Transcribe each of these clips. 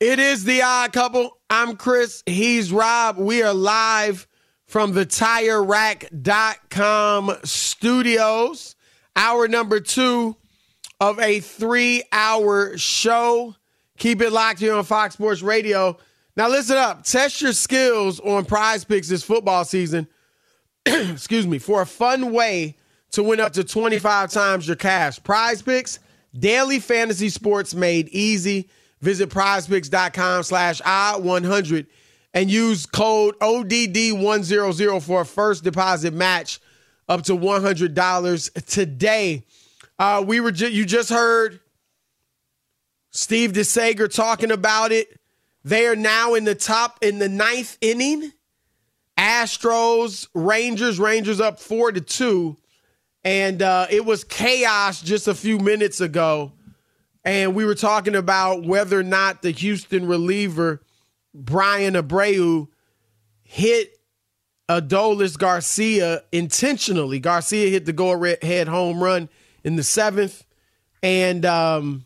It is the odd couple. I'm Chris. He's Rob. We are live from the TireRack.com studios. Hour number two of a three hour show. Keep it locked here on Fox Sports Radio. Now, listen up. Test your skills on prize picks this football season. Excuse me. For a fun way to win up to 25 times your cash. Prize picks, daily fantasy sports made easy. Visit prizepicks.com slash I100 and use code ODD100 for a first deposit match up to $100 today. Uh, we were ju- you just heard Steve DeSager talking about it. They are now in the top in the ninth inning. Astros, Rangers, Rangers up four to two. And uh, it was chaos just a few minutes ago and we were talking about whether or not the Houston reliever Bryan Abreu hit Adolis Garcia intentionally. Garcia hit the go ahead home run in the seventh, and um,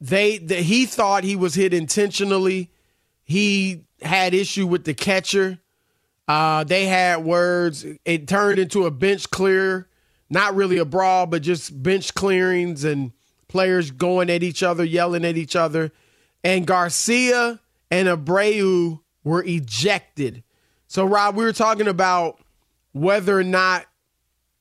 they the, he thought he was hit intentionally. He had issue with the catcher. Uh, they had words. It turned into a bench clear, not really a brawl, but just bench clearings and players going at each other, yelling at each other. And Garcia and Abreu were ejected. So, Rob, we were talking about whether or not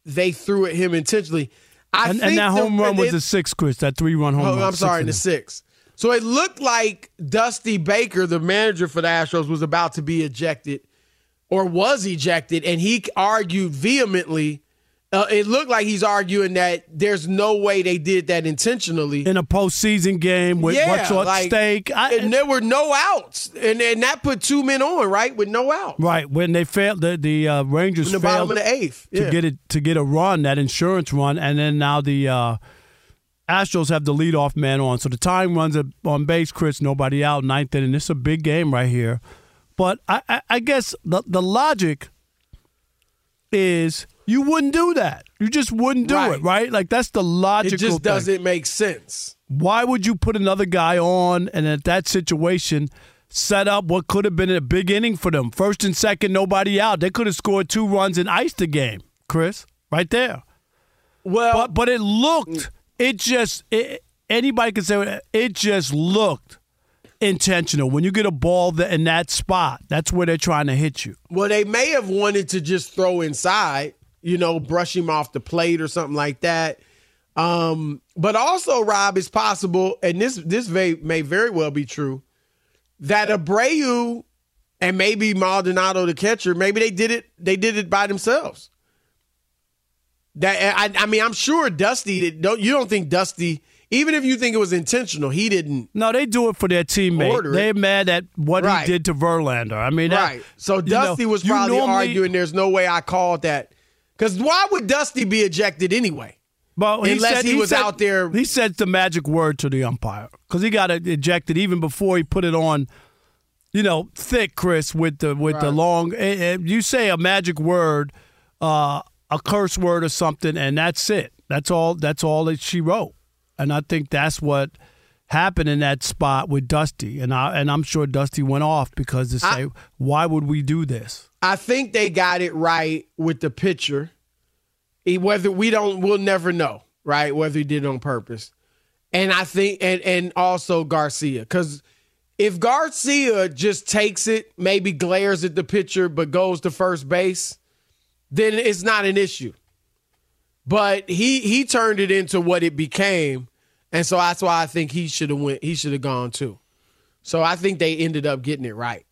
they threw at him intentionally. I and, and that home the, run was a six, Chris. That three run home oh, run. I'm sorry, the six. So it looked like Dusty Baker, the manager for the Astros, was about to be ejected or was ejected, and he argued vehemently uh, it looked like he's arguing that there's no way they did that intentionally in a postseason game with yeah, what's at like, stake. I, and there were no outs, and, and that put two men on right with no out. Right when they failed, the the uh, Rangers in the failed bottom of the eighth yeah. to get it to get a run, that insurance run, and then now the uh, Astros have the leadoff man on, so the time runs on base. Chris, nobody out, ninth inning. Is a big game right here, but I, I, I guess the the logic is you wouldn't do that. You just wouldn't do right. it, right? Like that's the logical. It just thing. doesn't make sense. Why would you put another guy on and at that situation set up what could have been a big inning for them? First and second, nobody out. They could have scored two runs and iced the game, Chris, right there. Well, but, but it looked. It just it, anybody can say it just looked intentional. When you get a ball in that spot, that's where they're trying to hit you. Well, they may have wanted to just throw inside you know, brush him off the plate or something like that. Um, but also, Rob, it's possible, and this this may, may very well be true, that Abreu and maybe Maldonado, the catcher, maybe they did it. They did it by themselves. That I, I mean, I'm sure Dusty. Don't you don't think Dusty even if you think it was intentional, he didn't. No, they do it for their teammate. They're mad at what Right. he did to Verlander. I mean, that- Right. So you Dusty know, was probably normally- arguing there's no way I called that. Because why would Dusty be ejected anyway? But he Unless said, he was said- out there- He said the magic word to the umpire because he got ejected even before he put it on. You know, thick, Chris, with the with the long. You say a magic word, uh, a curse word or something, and that's it. That's all. That's all that she wrote, and I think that's what happened in that spot with Dusty, and I and I'm sure Dusty went off because to say, why would we do this? I think they got it right with the pitcher. He- Whether we don't, we'll never know, right? Whether he did it on purpose. And I think, and and also Garcia, because if Garcia just takes it, maybe glares at the pitcher, but goes to first base, then it's not an issue. But he he turned it into what it became, and so that's why I think he should have went. He should have gone too. So I think they ended up getting it right.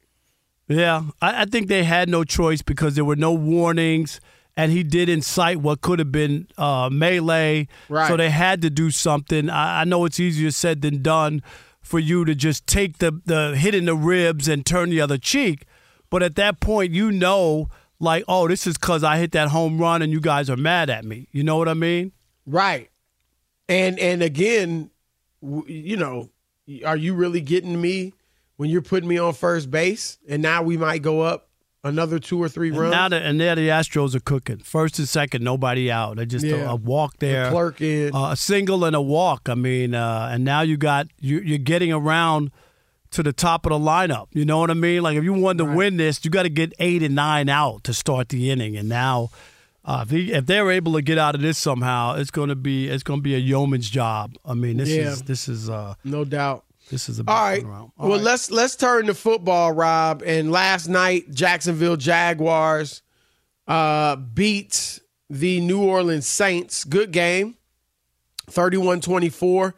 Yeah, I, I think they had no choice because there were no warnings, and he did incite what could have been uh, melee. Right. So they had to do something. I, I know it's easier said than done for you to just take the the hit in the ribs and turn the other cheek, but at that point, you know, like, oh, this is because I hit that home run, and you guys are mad at me. You know what I mean? Right. And and again, w- you know, are you really getting me when you're putting me on first base? And now we might go up another two or three And runs. now that and there the Astros are cooking. First and second, nobody out. They just a, Yeah. a walk there. clerk in. uh, a single and a walk. I mean, uh, and now you got you, you're getting around to the top of the lineup. You know what I mean? Like if you wanted to win this, you got to get eight and nine out to start the inning. And now, uh, if, he, if they're able to get out of this somehow, it's going to be it's going to be a yeoman's job. I mean, this Yeah. is this is uh, no doubt. This is a All right. turnaround. well, let's let's turn to football, Rob. And last night, Jacksonville Jaguars uh, beat the New Orleans Saints. Good game, 31-24.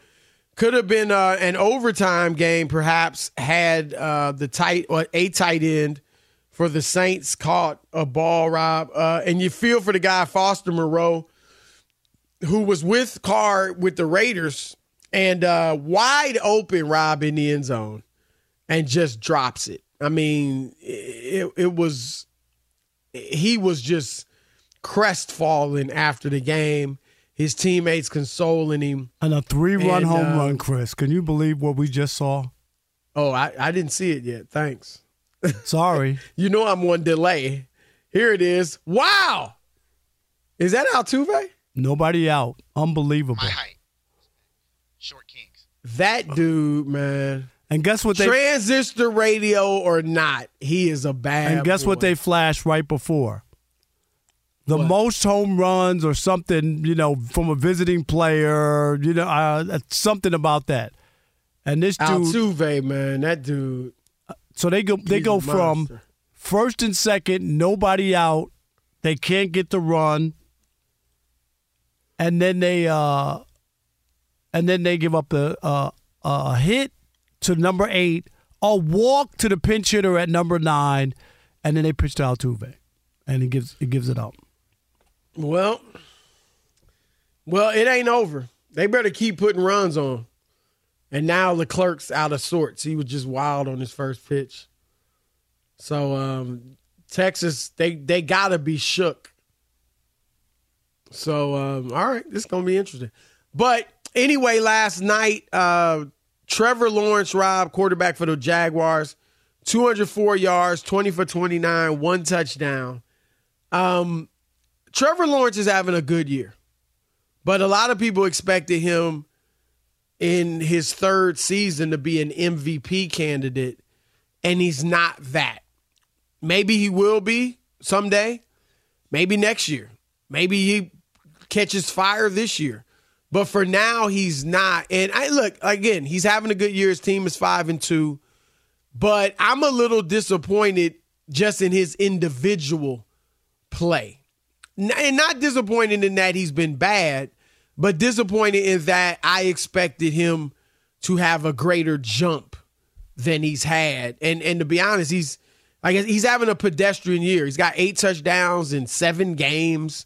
Could have been uh, an overtime game, perhaps, had uh, the tight or a tight end for the Saints caught a ball, Rob. Uh, and you feel for the guy Foster Moreau, who was with Carr with the Raiders and uh, wide open, Rob in the end zone, and just drops it. I mean, it, it was he was just crestfallen after the game. His teammates consoling him. and a three run and, home uh, run, Chris. Can you believe what we just saw? Oh, I, I didn't see it yet. Thanks. Sorry. You know I'm one delay. Here it is. Wow. Is that Altuve? Nobody out. Unbelievable. My height. That dude, man. And guess what they Transistor radio or not, he is a bad. And guess what they flashed right before? The What? most home runs or something, you know, from a visiting player, you know, uh, something about that. And this dude, Altuve, man, that dude. so they go they go from monster. first and second, nobody out, they can't get the run, and then they uh, and then they give up the a, a hit to number eight, a walk to the pinch hitter at number nine, and then they pitch to Altuve, and he gives he gives it up. Well, well, it ain't over. They better keep putting runs on. And now Leclerc's out of sorts. He was just wild on his first pitch. So um, Texas, they they gotta be shook. So um, all right, this is gonna be interesting. But anyway, last night, uh, Trevor Lawrence, Rob, quarterback for the Jaguars, 204 yards, 20 for 29, one touchdown. Um, Trevor Lawrence is having a good year, but a lot of people expected him in his third season to be an MVP candidate, and he's not that. Maybe he will be someday, maybe next year, maybe he catches fire this year. But for now, he's not. And I look again, he's having a good year. His team is five and two. But I'm a little disappointed just in his individual play. And not disappointed in that he's been bad, but disappointed in that I expected him to have a greater jump than he's had. And and to be honest, he's I guess he's having a pedestrian year. He's got eight touchdowns in seven games,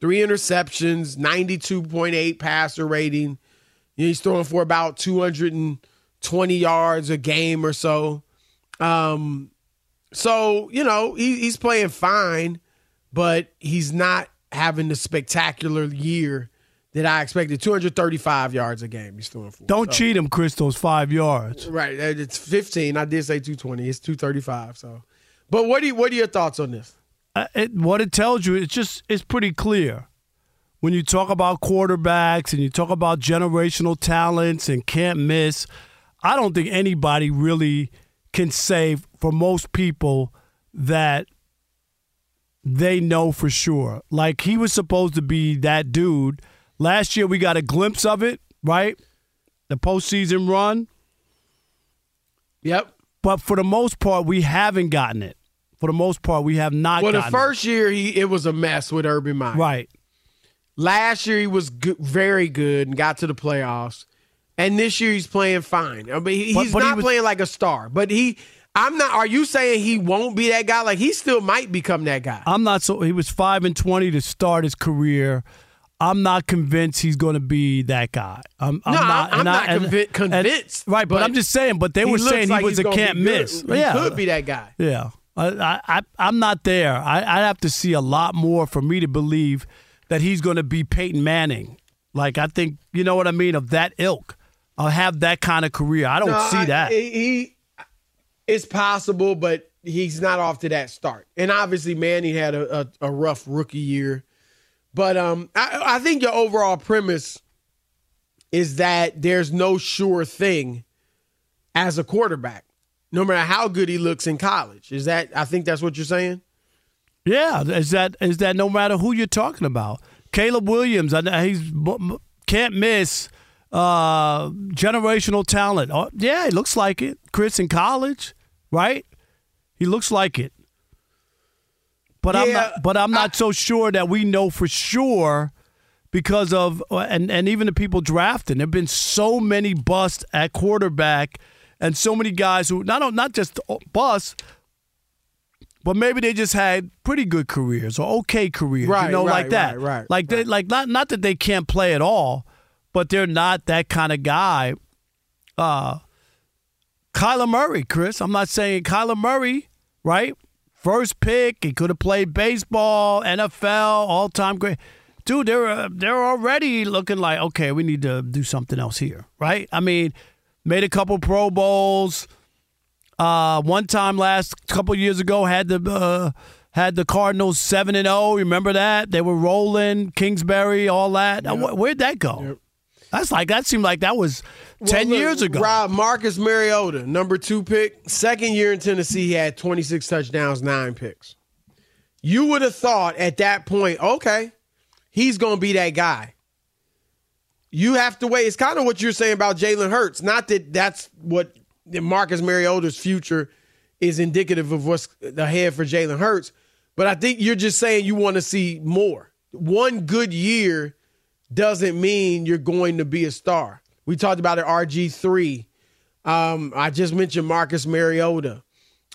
three interceptions, 92.8 passer rating. He's throwing for about 220 yards a game or so. Um, so you know he, he's playing fine, but he's not having the spectacular year that I expected. 235 yards a game he's throwing for. Don't So- cheat him, Chris. Those five yards. Right, it's 15. I did say 220. It's 235. So, but what do you, what are your thoughts on this? Uh, it, what it tells you, it's just it's pretty clear. When you talk about quarterbacks and you talk about generational talents and can't miss, I don't think anybody really can say for most people that they know for sure. Like he was supposed to be that dude. Last year we got a glimpse of it, right? The postseason run. Yep. But for the most part, we haven't gotten it. For the most part, we have not Well, the first year he it was a mess with Urban Meyer. Right. Last year he was good, very good and got to the playoffs, and this year he's playing fine. I mean, he- But- he's but he not was- playing like a star, but he. I'm not. Are you saying he won't be that guy? Like he still might become that guy. I'm not so. He was five and twenty to start his career. I'm not convinced he's going to be that guy. I'm, I'm No, not. I'm not and- convi- and- convinced, right, but, but I'm just saying. But they were saying like he was a can't miss. He yeah, could be that guy. Yeah, I, I, I'm not there. I, I'd have to see a lot more for me to believe that he's going to be Peyton Manning. Like I think you know what I mean of that ilk. I'll have that kind of career. I don't No, see that. He, he- it's possible, but he's not off to that start. And obviously, Manny had a, a, a rough rookie year. But um, I, I think your overall premise is that there's no sure thing as a quarterback, no matter how good he looks in college. Is that? I think that's what you're saying. Yeah, is that is that no matter who you're talking about? Caleb Williams, I know he's can't miss uh, generational talent. Oh, yeah, he looks like it. Chris in college, right? He looks like it. But I'm not. But I'm not so sure that we know for sure because of and and even the people drafting. There've been so many busts at quarterback, and so many guys who not not just busts, but maybe they just had pretty good careers or okay careers, Right, you know, right, like that. right, right, like they like not not that they can't play at all, but they're not that kind of guy. Uh Kyler Murray, Chris. I'm not saying Kyler Murray, right? First pick, he could have played baseball, NFL, all time great. Dude, they're uh, they're already looking like okay, we need to do something else here, right? I mean, made a couple Pro Bowls. Uh, one time last couple years ago had the uh, had the Cardinals seven and zero. Remember that they were rolling Kingsbury, all that. Now, Where'd that go? That's like that seemed like that was ten Well, look, years ago. Rob Marcus Mariota, number two pick, second year in Tennessee, he had 26 touchdowns, nine picks. You would have thought at that point, okay, he's going to be that guy. You have to wait. It's kind of what you're saying about Jalen Hurts. Not that that's what Marcus Mariota's future is indicative of what's ahead for Jalen Hurts, but I think you're just saying you want to see more. One good year doesn't mean you're going to be a star. We talked about it, RG3. Um, I just mentioned Marcus Mariota.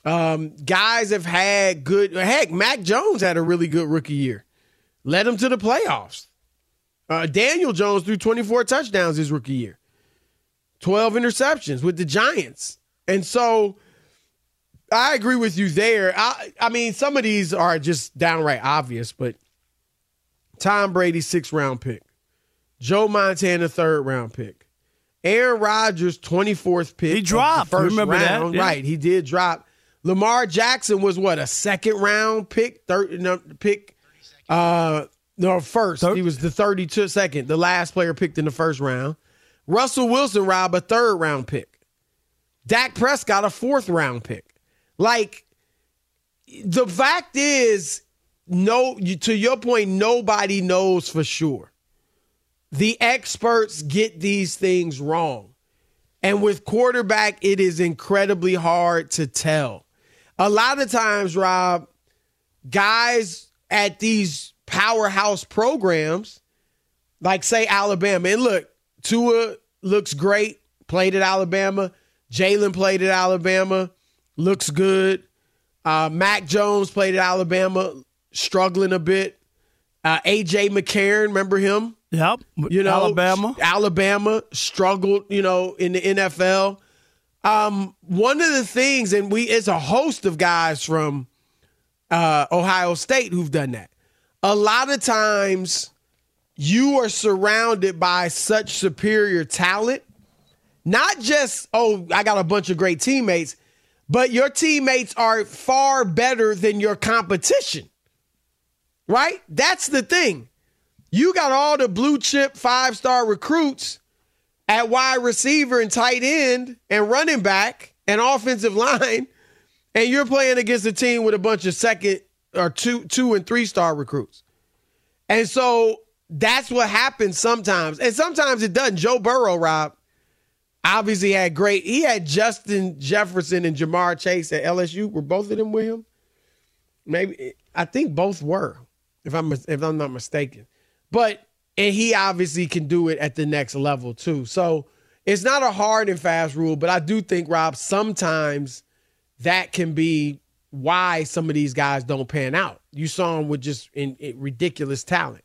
Um, guys have had good, heck, Mac Jones had a really good rookie year, led him to the playoffs. Uh, Daniel Jones threw 24 touchdowns his rookie year, 12 interceptions with the Giants. And so I agree with you there. I, I mean, some of these are just downright obvious, but Tom Brady, sixth round pick. Joe Montana, third round pick. Aaron Rodgers, 24th pick. He dropped. First Remember that? round. Yeah. Right. He did drop. Lamar Jackson was what, a second round pick? Third no, pick? Uh, no, first. Third- He was the 32 second, the last player picked in the first round. Russell Wilson, Rob, a third round pick. Dak Prescott, a fourth round pick. Like, the fact is, no, to your point, nobody knows for sure. The experts get these things wrong. And with quarterback, it is incredibly hard to tell. A lot of times, Rob, guys at these powerhouse programs, like say Alabama, and look, Tua looks great, played at Alabama. Jalen played at Alabama, looks good. Uh, Mac Jones played at Alabama, struggling a bit. Uh, AJ McCarron, remember him? Yep. You know, Alabama. Alabama struggled, you know, in the NFL. Um, one of the things, and we, it's a host of guys from uh, Ohio State who've done that. A lot of times, you are surrounded by such superior talent. Not just, oh, I got a bunch of great teammates, but your teammates are far better than your competition. Right? That's the thing. You got all the blue chip five star recruits at wide receiver and tight end and running back and offensive line, and you're playing against a team with a bunch of second or two two and three star recruits. And so that's what happens sometimes. And sometimes it doesn't. Joe Burrow, Rob, obviously had great. He had Justin Jefferson and Jamar Chase at LSU. Were both of them with him? Maybe I think both were, if I'm if I'm not mistaken. But and he obviously can do it at the next level too. So it's not a hard and fast rule, but I do think Rob sometimes that can be why some of these guys don't pan out. You saw them with just in, in ridiculous talent.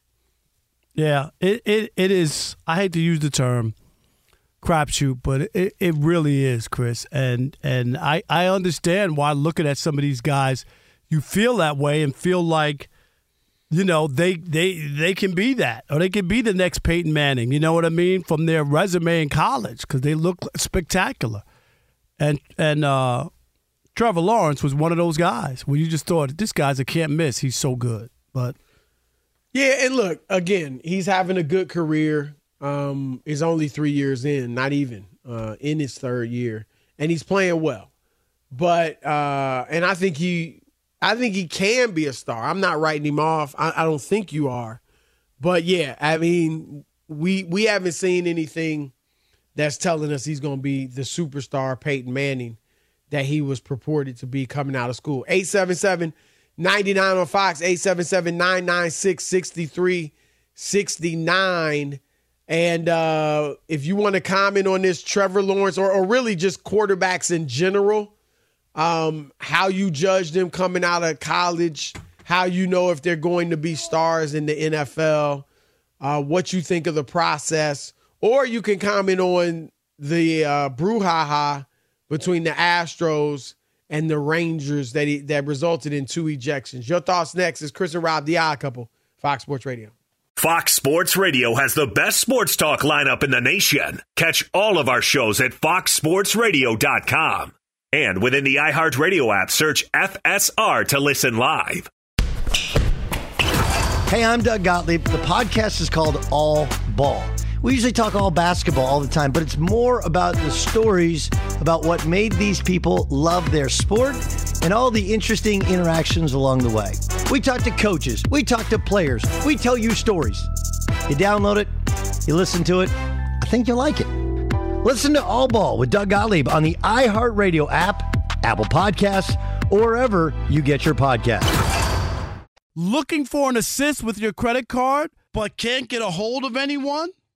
Yeah, it, it it is. I hate to use the term crapshoot, but it, it really is, Chris. And and I I understand why looking at some of these guys, you feel that way and feel like, you know, they they they can be that or they can be the next Peyton Manning. You know what I mean from their resume in college because they look spectacular. And and uh, Trevor Lawrence was one of those guys where you just thought this guy's a can't miss. He's so good, but. Yeah, and look again, he's having a good career. Um, he's only three years in, not even uh, in his third year, and he's playing well. But uh, and I think he, I think he can be a star. I'm not writing him off. I, I don't think you are, but yeah, I mean, we we haven't seen anything that's telling us he's going to be the superstar Peyton Manning that he was purported to be coming out of school. Eight seven seven. 99 on Fox, 877 996 6369. And uh, if you want to comment on this, Trevor Lawrence, or, or really just quarterbacks in general, um, how you judge them coming out of college, how you know if they're going to be stars in the NFL, uh, what you think of the process, or you can comment on the uh, brouhaha between the Astros and the Rangers that he, that resulted in two ejections. Your thoughts next is Chris and Rob, the Odd Couple, Fox Sports Radio. Fox Sports Radio has the best sports talk lineup in the nation. Catch all of our shows at foxsportsradio.com. And within the iHeartRadio app, search FSR to listen live. Hey, I'm Doug Gottlieb. The podcast is called All Ball. We usually talk all basketball all the time, but it's more about the stories about what made these people love their sport and all the interesting interactions along the way. We talk to coaches, we talk to players, we tell you stories. You download it, you listen to it, I think you'll like it. Listen to All Ball with Doug Gottlieb on the iHeartRadio app, Apple Podcasts, or wherever you get your podcasts. Looking for an assist with your credit card, but can't get a hold of anyone?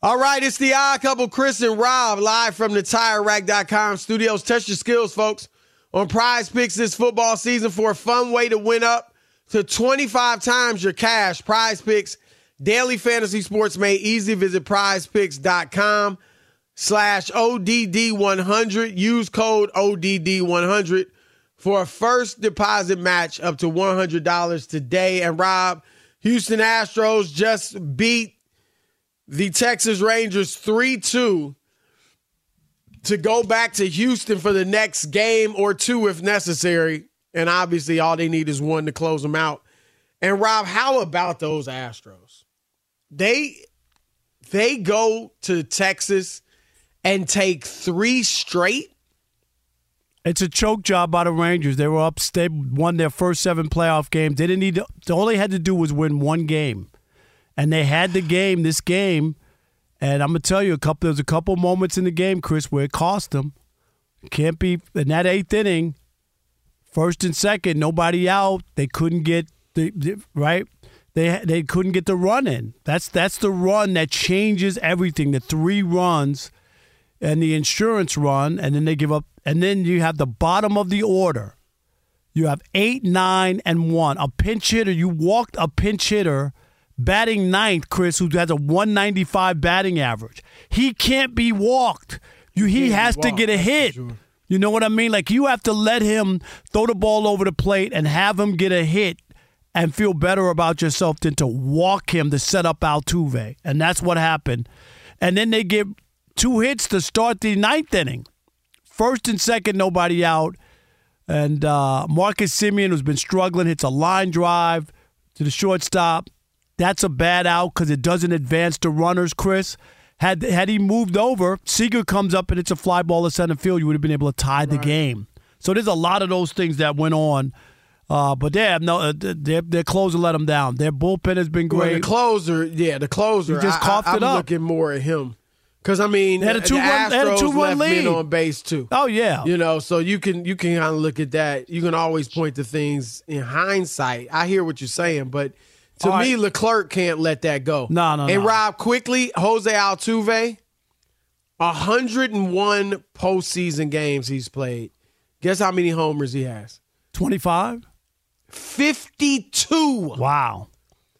All right, it's the odd couple, Chris and Rob, live from the TireRack.com studios. Test your skills, folks, on prize picks this football season for a fun way to win up to 25 times your cash. Prize picks, daily fantasy sports made easy. Visit prizepicks.com slash ODD100. Use code ODD100 for a first deposit match up to $100 today. And Rob, Houston Astros just beat the Texas Rangers 3 2 to go back to Houston for the next game or two if necessary. And obviously, all they need is one to close them out. And Rob, how about those Astros? They they go to Texas and take three straight. It's a choke job by the Rangers. They were up. They won their first seven playoff games. They didn't need. To, all they had to do was win one game, and they had the game. This game, and I'm gonna tell you a couple. There's a couple moments in the game, Chris, where it cost them. Can't be in that eighth inning. First and second, nobody out. They couldn't get the, the right. They they couldn't get the run in. That's that's the run that changes everything. The three runs and the insurance run, and then they give up. And then you have the bottom of the order. You have eight, nine, and one. A pinch hitter. You walked a pinch hitter batting ninth, Chris, who has a 195 batting average. He can't be walked. You, he has to get a hit. You know what I mean? Like you have to let him throw the ball over the plate and have him get a hit and feel better about yourself than to walk him to set up Altuve. And that's what happened. And then they give two hits to start the ninth inning. First and second, nobody out. And uh, Marcus Semien, who's been struggling, hits a line drive to the shortstop. That's a bad out because it doesn't advance the runners, Chris. Had had he moved over, Seager comes up and it's a fly ball to center field. You would have been able to tie the game. So there's a lot of those things that went on. Uh, but they have no, uh, their, their closer let them down. Their bullpen has been Well, great. the closer, yeah, the closer. He just I, coughed I, it I'm up. looking more at him because I mean, They had a the two-run- they had a Astros two-run left men lead. on base too. oh yeah, You know, so you can you can kind of look at that. You can always point to things in hindsight. I hear what you're saying, but to All me, right. Leclerc can't let that go. No, no, And no. Rob, quickly, Jose Altuve, 101 postseason games he's played. Guess how many homers he has? twenty five. 52. Wow.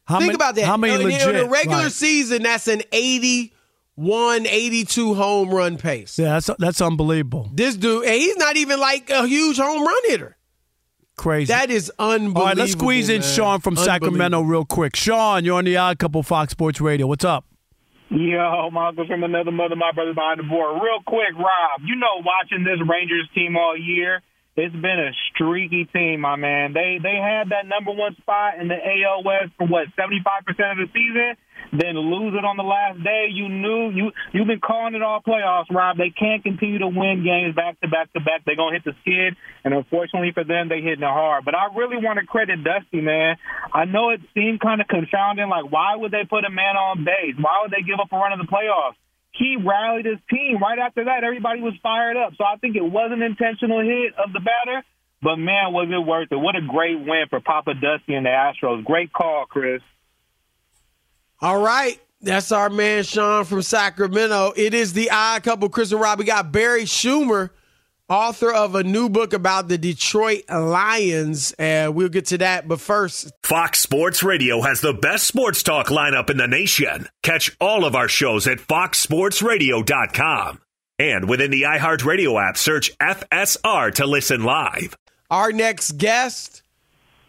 How Think many- about that. How many in, in legit? a regular Right. season, that's an 81, 82 home run pace. Yeah, that's that's unbelievable. This dude, and he's not even like a huge home run hitter. Crazy. That is unbelievable. All right, let's squeeze in man. Sean from Sacramento real quick. Sean, you're on the Odd Couple Fox Sports Radio. What's up? Yo, my uncle from another mother, my brother behind the board. Real quick, Rob, you know, watching this Rangers team all year, it's been a streaky team, my man. They they had that number one spot in the AL West for what seventy five percent of the season, then lose it on the last day. You knew you you've been calling it all playoffs, Rob. They can't continue to win games back to back to back. They're gonna hit the skid, and unfortunately for them, they hitting it hard. But I really want to credit Dusty, man. I know it seemed kind of confounding. Like, why would they put a man on base? Why would they give up a run in the playoffs? he rallied his team. Right after that, everybody was fired up. So I think it was an intentional hit of the batter, but man, was it worth it? What a great win for Papa Dusty and the Astros. Great call, Chris. All right. That's our man Sean from Sacramento. It is the odd couple, Chris and Rob. We got Barry Schumer author of a new book about the Detroit Lions, and we'll get to that. But first, Fox Sports Radio has the best sports talk lineup in the nation. Catch all of our shows at foxsportsradio.com. And within the iHeartRadio app, search FSR to listen live. Our next guest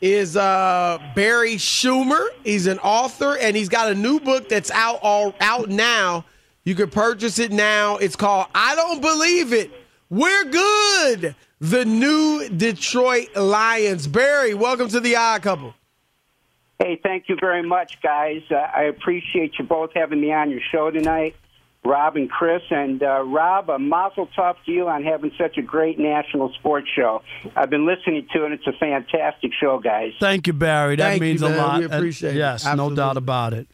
is uh, Barry Schumer. He's an author, and he's got a new book that's out all out now. You can purchase it now. It's called "I Don't Believe It." We're good. The new Detroit Lions. Barry, welcome to the Odd Couple. Hey, thank you very much, guys. Uh, I appreciate you both having me on your show tonight, Rob and Chris. And uh, Rob, a mazel tov to you on having such a great national sports show. I've been listening to it. It's a fantastic show, guys. Thank you, Barry. That Thank means you, a lot. We appreciate And it. Yes, Absolutely. no doubt about it.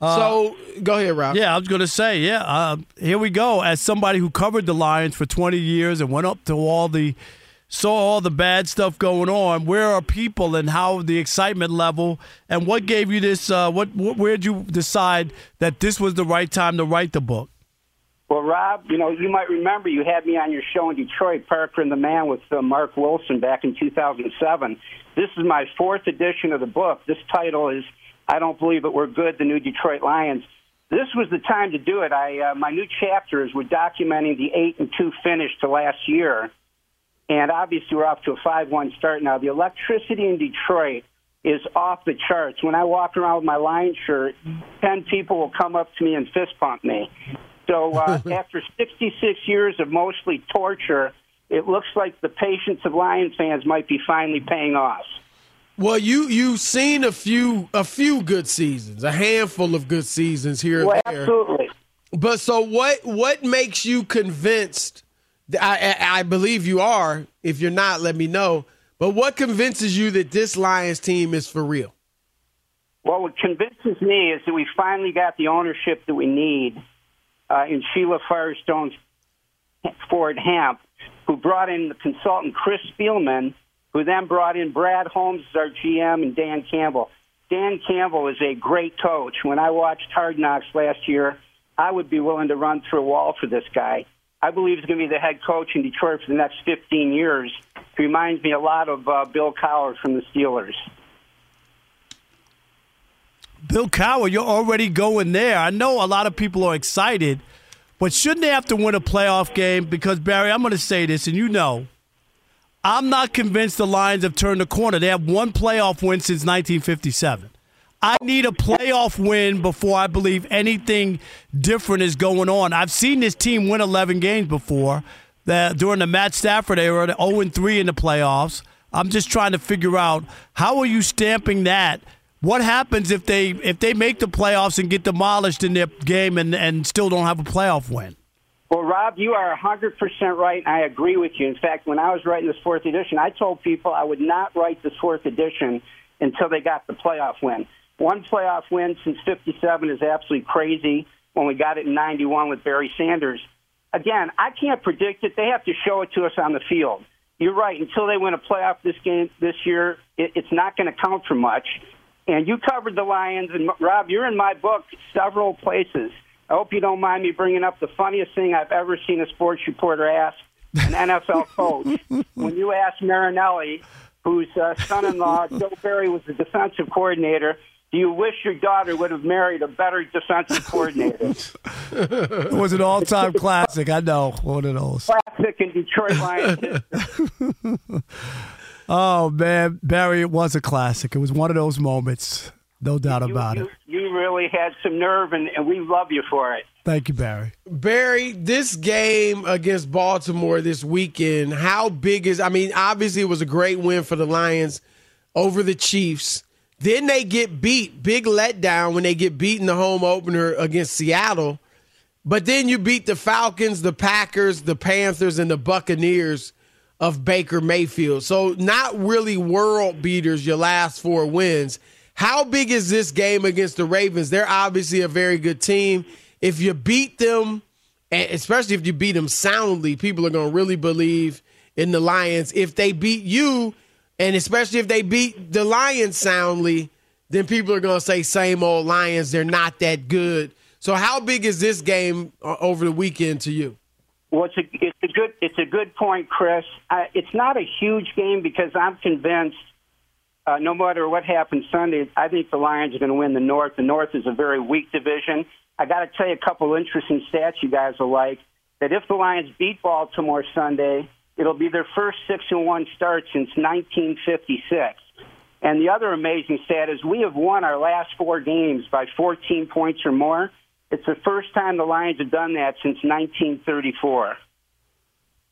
so go ahead, Rob. Yeah, I was going to say, yeah, uh, here we go. As somebody who covered the Lions for 20 years and went up to all the, saw all the bad stuff going on, where are people and how the excitement level and what gave you this, uh, what, what where'd you decide that this was the right time to write the book? Well, Rob, you know, you might remember you had me on your show in Detroit, Parker and the Man with uh, Mark Wilson back in 2007. This is my fourth edition of the book. This title is I Don't Believe It, We're Good, the New Detroit Lions. This was the time to do it. I uh, My new chapters were documenting the 8 and 2 finish to last year. And obviously, we're off to a 5 1 start now. The electricity in Detroit is off the charts. When I walk around with my Lions shirt, 10 people will come up to me and fist bump me. So uh, after 66 years of mostly torture, it looks like the patience of Lions fans might be finally paying off. Well, you you've seen a few a few good seasons, a handful of good seasons here Well, and there. absolutely. But so what? What makes you convinced? I, I believe you are. If you're not, let me know. But what convinces you that this Lions team is for real? Well, what convinces me is that we finally got the ownership that we need uh, in Sheila Firestone Ford Hamp, who brought in the consultant Chris Spielman, who then brought in Brad Holmes as our GM and Dan Campbell. Dan Campbell is a great coach. When I watched Hard Knocks last year, I would be willing to run through a wall for this guy. I believe he's going to be the head coach in Detroit for the next 15 years. He reminds me a lot of uh, Bill Cowher from the Steelers. Bill Cowher, you're already going there. I know a lot of people are excited, but shouldn't they have to win a playoff game? Because, Barry, I'm going to say this, and you know, I'm not convinced the Lions have turned the corner. They have one playoff win since 1957. I need a playoff win before I believe anything different is going on. I've seen this team win 11 games before. That during the Matt Stafford era, the 0 3 in the playoffs. I'm just trying to figure out how are you stamping that? What happens if they if they make the playoffs and get demolished in their game and, and still don't have a playoff win? Well, Rob, you are 100% right, I agree with you. In fact, when I was writing this fourth edition, I told people I would not write this fourth edition until they got the playoff win. One playoff win since 57 is absolutely crazy when we got it in 91 with Barry Sanders. Again, I can't predict it. They have to show it to us on the field. You're right. Until they win a playoff this game this year, it, it's not going to count for much. And you covered the Lions, and Rob, you're in my book several places. I hope you don't mind me bringing up the funniest thing I've ever seen a sports reporter ask an NFL coach. when you asked Marinelli, whose uh, son-in-law Joe Barry was the defensive coordinator, do you wish your daughter would have married a better defensive coordinator? It was an all time classic. I know one of those. Classic in Detroit Lions history. Oh man, Barry, it was a classic. It was one of those moments. No doubt you, about you, it. You really had some nerve, and, and we love you for it. Thank you, Barry. Barry, this game against Baltimore this weekend, how big is I mean, obviously it was a great win for the Lions over the Chiefs. Then they get beat, big letdown when they get beat in the home opener against Seattle. But then you beat the Falcons, the Packers, the Panthers, and the Buccaneers of Baker Mayfield. So not really world beaters your last four wins. How big is this game against the Ravens? They're obviously a very good team. If you beat them, especially if you beat them soundly, people are going to really believe in the Lions. If they beat you, and especially if they beat the Lions soundly, then people are going to say, same old Lions, they're not that good. So, how big is this game uh, over the weekend to you? Well, it's a, it's a good it's a good point, Chris. It's not a huge game because I'm convinced, uh, no matter what happens Sunday, I think the Lions are going to win the North. The North is a very weak division. I got to tell you a couple interesting stats you guys will like. That if the Lions beat Baltimore Sunday, it'll be their first six and one start since 1956. And the other amazing stat is we have won our last four games by 14 points or more. It's the first time the Lions have done that since 1934.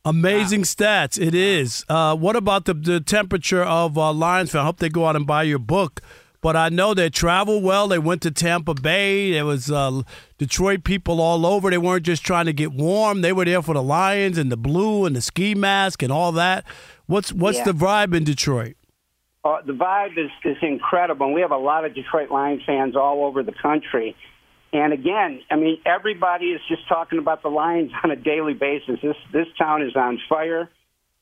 Amazing stats. It is. Uh, what about the, the temperature of uh, Lions? I hope they go out and buy your book. But I know they traveled well. They went to Tampa Bay. There was uh, Detroit people all over. They weren't just trying to get warm. They were there for the Lions and the blue and the ski mask and all that. What's what's Yeah. the vibe in Detroit? Uh, the vibe is, is incredible. And we have a lot of Detroit Lions fans all over the country. And again, I mean, everybody is just talking about the Lions on a daily basis. This this town is on fire.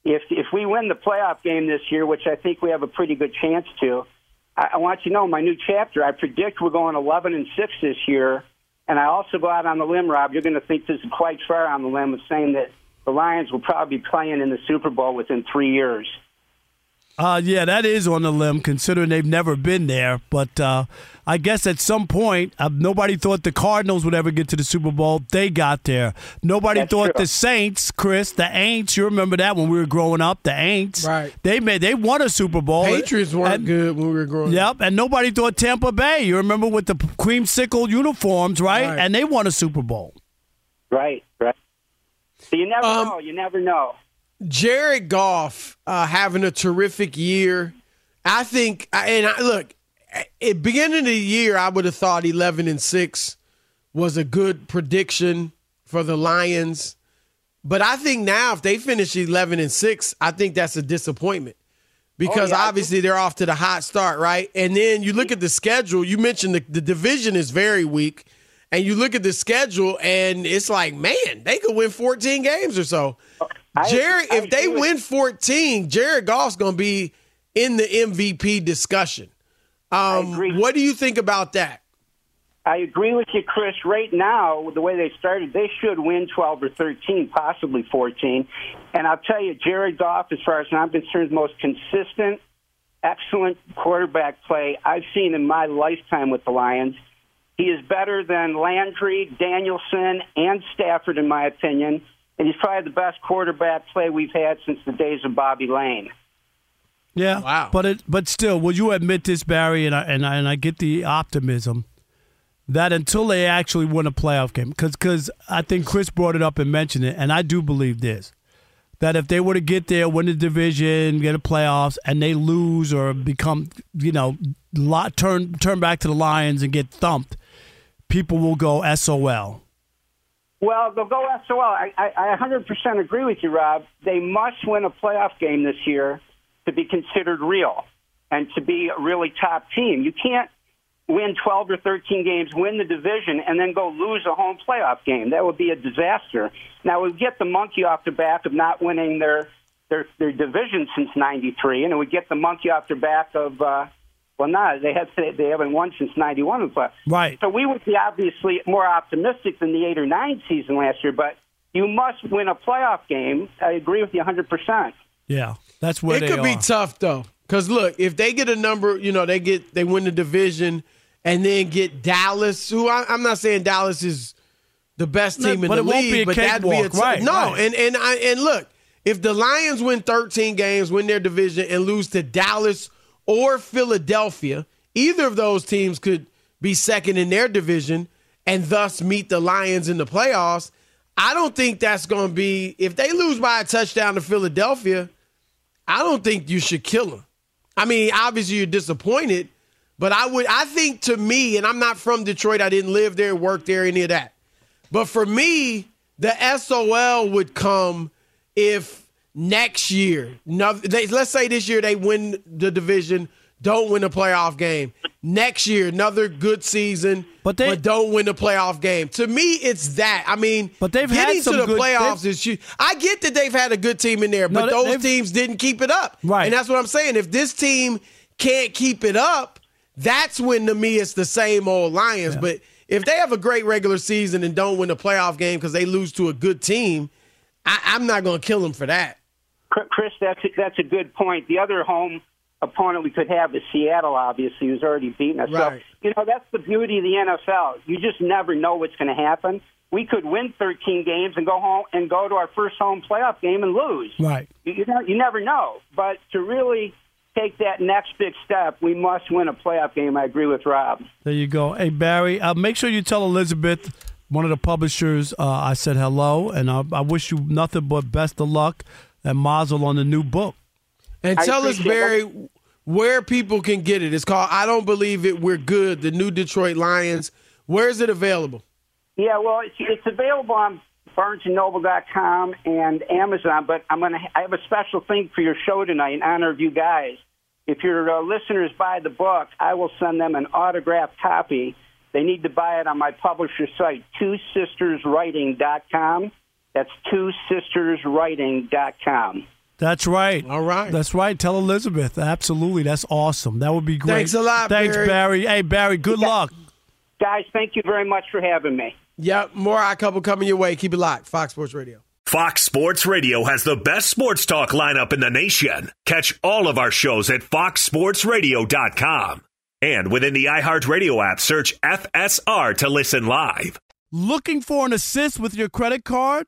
If if we win the playoff game this year, which I think we have a pretty good chance to, I, I want you to know my new chapter. I predict we're going 11 and six this year. And I also go out on the limb, Rob. You're going to think this is quite far on the limb of saying that the Lions will probably be playing in the Super Bowl within three years. Uh, yeah, that is on the limb, considering they've never been there. But uh, I guess at some point, uh, nobody thought the Cardinals would ever get to the Super Bowl. They got there. Nobody That's thought true. the Saints, Chris, the Aints. You remember that when we were growing up, the Aints. Right. They made they won a Super Bowl. Patriots weren't And- good when we were growing up. Yep, and nobody thought Tampa Bay. You remember with the creamsicle uniforms, right? Right. And they won a Super Bowl. Right, right. So you never Um, know. You never know. Jared Goff uh, having a terrific year. I think, and I, look, at beginning of the year, I would have thought eleven and six was a good prediction for the Lions. But I think now, if they finish eleven and six, I think that's a disappointment because Oh, yeah, obviously they're off to the hot start, right? And then you look at the schedule. You mentioned the, the division is very weak, and you look at the schedule, and it's like, man, they could win fourteen games or so. I- Jared, I if they with- win 14, Jared Goff's going to be in the MVP discussion. Um, what do you think about that? I agree with you, Chris. Right now, the way they started, they should win 12 or 13, possibly 14. And I'll tell you, Jared Goff, as far as I'm concerned, the most consistent, excellent quarterback play I've seen in my lifetime with the Lions. He is better than Landry, Danielson, and Stafford, in my opinion. And he's probably the best quarterback play we've had since the days of Bobby Layne. Yeah. Wow. But it, but still, will you admit this, Barry? And I and I, and I get the optimism that until they actually win a playoff game, because I think Chris brought it up and mentioned it, and I do believe this that if they were to get there, win the division, get a playoffs, and they lose or become, you know, lot, turn turn back to the Lions and get thumped, people will go SOL. Well, they'll go SOL. I, I, I 100% agree with you, Rob. They must win a playoff game this year to be considered real and to be a really top team. You can't win 12 or 13 games, win the division, and then go lose a home playoff game. That would be a disaster. Now, we get the monkey off the back of not winning their their, their division since '93, and it would get the monkey off their back of uh, well, no, they have they haven't won since '91 in the playoffs. Right. So we would be obviously more optimistic than the eight or nine season last year, but you must win a playoff game. I agree with you 100. percent Yeah, that's where it they could be tough though, because look, if they get a number, you know, they get they win the division, and then get Dallas, who I, I'm not saying Dallas is the best No, team in but the it won't league, be a but that'd be a cakewalk, right, no. right. And and I and look, if the Lions win 13 games, win their division, and lose to Dallas or Philadelphia either of those teams could be second in their division and thus meet the Lions in the playoffs. I don't think that's going to be if they lose by a touchdown to Philadelphia. I don't think you should kill them. I mean, obviously you're disappointed, but I would I think to me, and I'm not from Detroit, I didn't live there, work there, any of that. But for me, the SOL would come if next year, let's say this year they win the division, don't win a playoff game. Next year, another good season, but, they, but don't win the playoff game. To me, it's that. I mean, but they've getting had some to the good, playoffs is huge. I get that they've had a good team in there, but no, those teams didn't keep it up. Right, and that's what I'm saying. If this team can't keep it up, that's when to me it's the same old Lions. Yeah. But if they have a great regular season and don't win a playoff game because they lose to a good team, I, I'm not going to kill them for that. Chris, that's a, that's a good point. The other home opponent we could have is Seattle, obviously, who's already beaten us. Right. So, you know, that's the beauty of the NFL. You just never know what's going to happen. We could win 13 games and go home and go to our first home playoff game and lose. Right. You, you, know, you never know. But to really take that next big step, we must win a playoff game. I agree with Rob. There you go. Hey, Barry, uh, make sure you tell Elizabeth, one of the publishers, uh, I said hello, and I, I wish you nothing but best of luck and mazel on the new book. And tell us, Barry, where people can get it. It's called I Don't Believe It, We're Good, the new Detroit Lions. Where is it available? Yeah, well, it's, it's available on BarnesandNoble.com and Amazon, but I'm gonna I have a special thing for your show tonight in honor of you guys. If your uh, listeners buy the book, I will send them an autographed copy. They need to buy it on my publisher site, twosisterswriting.com. That's two twosisterswriting.com. That's right. All right. That's right. Tell Elizabeth. Absolutely. That's awesome. That would be great. Thanks a lot, Thanks, Barry. Barry. Hey, Barry, good yeah. luck. Guys, thank you very much for having me. Yep. More Odd Couple coming your way. Keep it locked. Fox Sports Radio. Fox Sports Radio has the best sports talk lineup in the nation. Catch all of our shows at foxsportsradio.com. And within the iHeartRadio app, search FSR to listen live. Looking for an assist with your credit card,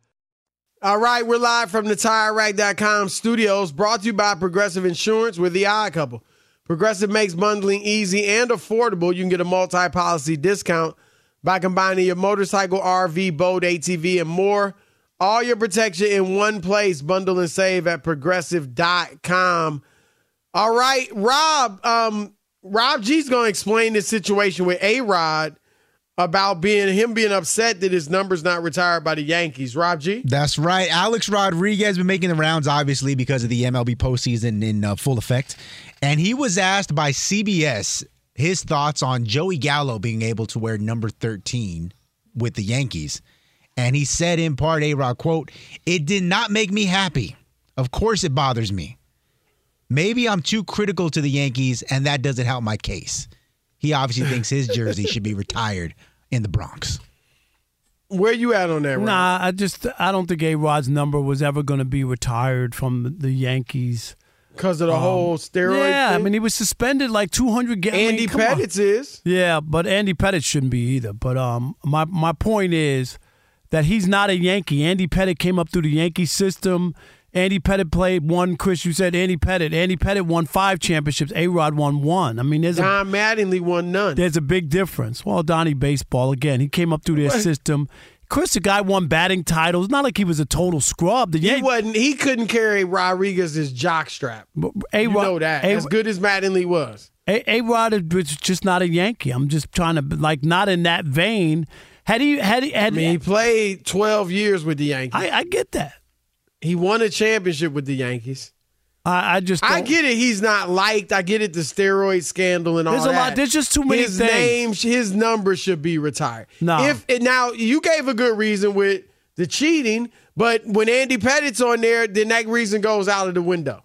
All right, we're live from the TireRack.com studios, brought to you by Progressive Insurance with the Odd Couple. Progressive makes bundling easy and affordable. You can get a multi-policy discount by combining your motorcycle, RV, boat, ATV, and more. All your protection in one place. Bundle and save at progressive.com. All right, Rob. Um, Rob G's going to explain this situation with A Rod about being him being upset that his number's not retired by the Yankees. Rob G. That's right. Alex Rodriguez been making the rounds, obviously, because of the MLB postseason in uh, full effect. And he was asked by CBS his thoughts on Joey Gallo being able to wear number 13 with the Yankees. And he said in part, A Rod, quote, It did not make me happy. Of course it bothers me. Maybe I'm too critical to the Yankees, and that doesn't help my case. He obviously thinks his jersey should be retired in the Bronx. Where you at on that? Rob? Nah, I just I don't think A Rod's number was ever going to be retired from the Yankees because of the Um, whole steroid. Yeah, I mean he was suspended like 200 games. Andy Pettitte is. Yeah, but Andy Pettitte shouldn't be either. But um, my my point is that he's not a Yankee. Andy Pettitte came up through the Yankee system. Andy Pettitte played one. Chris, you said Andy Pettitte. Andy Pettitte won five championships. A Rod won one. I mean, there's a Don Mattingly won none. there's a big difference. Well, Donnie baseball again. He came up through their What? system. Chris, the guy won batting titles. Not like he was a total scrub. The He wasn't. He couldn't carry Rodriguez's jock strap. A You know that. A- as good as Mattingly was. A Rod was just not a Yankee. I'm just trying to like not in that vein. Had he had he I mean, he played 12 years with the Yankees. I, I get that. He won a championship with the Yankees. I, I just I don't- get it. He's not liked. I get it. The steroid scandal and all There's a that. lot- there's just too many his things. name, his number should be retired. No. If and now you gave a good reason with the cheating, but when Andy Pettitte's on there, then that reason goes out of the window.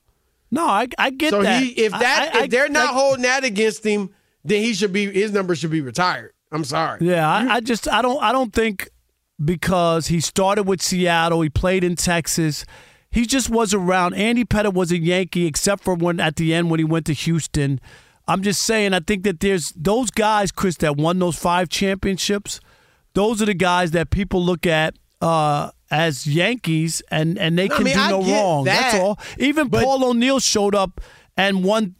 No, I I get so that. he, if that, I- if they're not holding that against him, then he should be. His number should be retired. I'm sorry. Yeah, I, I just I don't I don't think because he started with Seattle, he played in Texas. He just was around. Andy Pettitte was a Yankee, except for when at the end when he went to Houston. I'm just saying, I think that there's those guys, Chris, that won those five championships. Those are the guys that people look at uh, as Yankees, and and they No, I can mean, do I no wrong. That's all. Even Paul O'Neill showed up and won.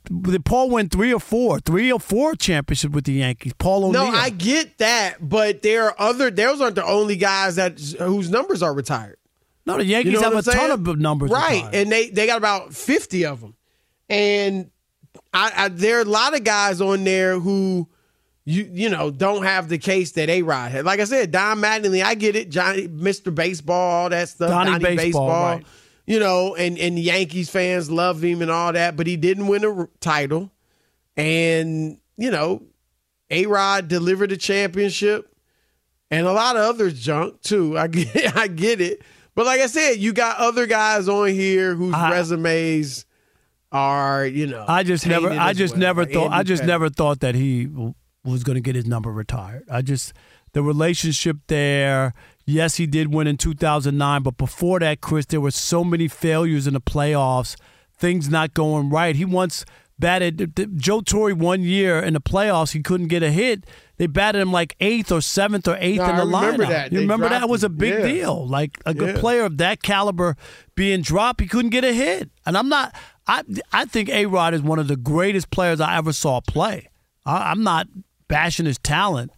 Paul won three or four, three or four championships with the Yankees. Paul O'Neill. No, I get that, but there are other. Those aren't the only guys that whose numbers are retired. No, the Yankees You know have a I'm ton of numbers. right? retired. And they they got about fifty of them, and I, I there are a lot of guys on there who you you know don't have the case that A Rod had. Like I said, Don Mattingly, I get it, Johnny, Mister Baseball, all that stuff, Donnie Baseball, right. You know, and and Yankees fans love him and all that, but he didn't win a title, and you know, A Rod delivered a championship and a lot of other junk too. I get, I get it. But like I said, you got other guys on here whose resumes are, you know, I just never, I just well, never like thought, Andy I just never thought that he was going to get his number retired. I just the relationship there. Yes, he did win in 2009, but before that, Chris, there were so many failures in the playoffs, things not going right. He once batted Joe Torre one year in the playoffs. He couldn't get a hit. They batted him like eighth or seventh or eighth No, in the I remember lineup. that. You They remember that was a big Yeah. deal. Like a good Yeah. player of that caliber being dropped, he couldn't get a hit. And I'm not. I I think A Rod is one of the greatest players I ever saw play. I, I'm not bashing his talent,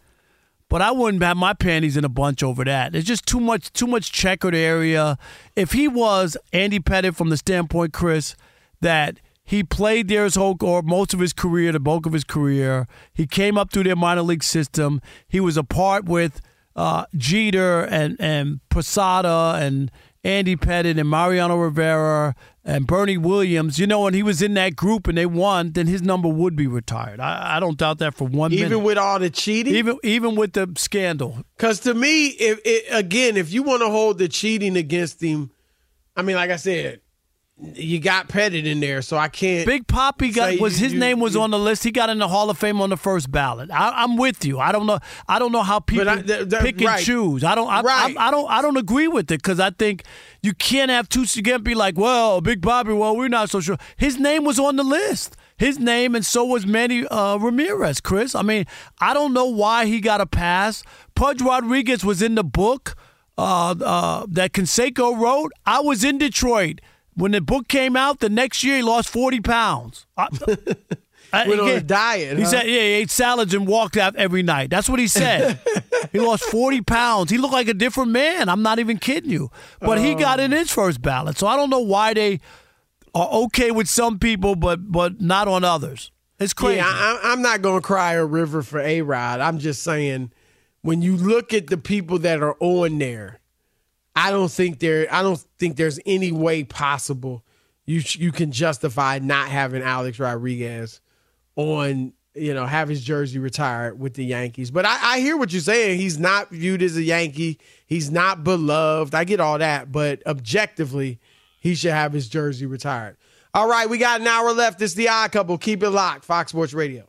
but I wouldn't have my panties in a bunch over that. There's just too much too much checkered area. If he was Andy Pettitte from the standpoint, Chris, that he played there his whole or most of his career, the bulk of his career. He came up through their minor league system. He was a part with uh, Jeter and and Posada and Andy Pettitte and Mariano Rivera and Bernie Williams. You know, and he was in that group and they won. Then his number would be retired. I, I don't doubt that for one minute. even with all the cheating. even even with the scandal. Because to me, if it, again, if you want to hold the cheating against him, I mean, like I said, you got Pettitte in there, so I can't. Big Papi got was his you- name was you- on the list. He got in the Hall of Fame on the first ballot. I, I'm with you. I don't know. I don't know how people I- pick and right. choose. I don't. I, Right. I, I don't. I don't agree with it because I think you can't have two. You can't be like, well, Big Papi. Well, we're not so sure. His name was on the list. His name, and so was Manny uh, Ramirez. Chris. I mean, I don't know why he got a pass. Pudge Rodriguez was in the book uh, uh, that Canseco wrote. I was in Detroit. When the book came out, the next year he lost 40 pounds. I- I- Went on a diet, He huh? said, yeah, he ate salads and walked out every night. That's what he said. he lost 40 pounds. He looked like a different man. I'm not even kidding you. But he got Oh. in his first ballot. So I don't know why they are okay with some people, but but not on others. It's crazy. Yeah, I, I'm not going to cry a river for A Rod. I'm just saying, when you look at the people that are on there, I don't think there. I don't think there's any way possible you you can justify not having Alex Rodriguez on. You know, have his jersey retired with the Yankees. But I, I hear what you're saying. He's not viewed as a Yankee. He's not beloved. I get all that. But objectively, he should have his jersey retired. All right, we got an hour left. It's the odd couple. Keep it locked. Fox Sports Radio.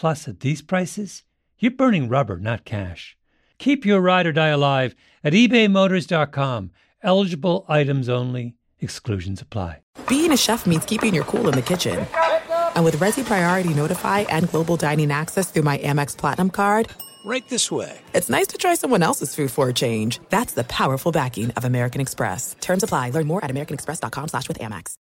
Plus, at these prices, you're burning rubber, not cash. Keep your ride or die alive at ebaymotors.com. Eligible items only, exclusions apply. Being a chef means keeping your cool in the kitchen. And with Resy Priority Notify and Global Dining Access through my Amex Platinum card, Right this way. it's nice to try someone else's food for a change. That's the powerful backing of American Express. Terms apply. Learn more at americanexpress.com slash with Amex.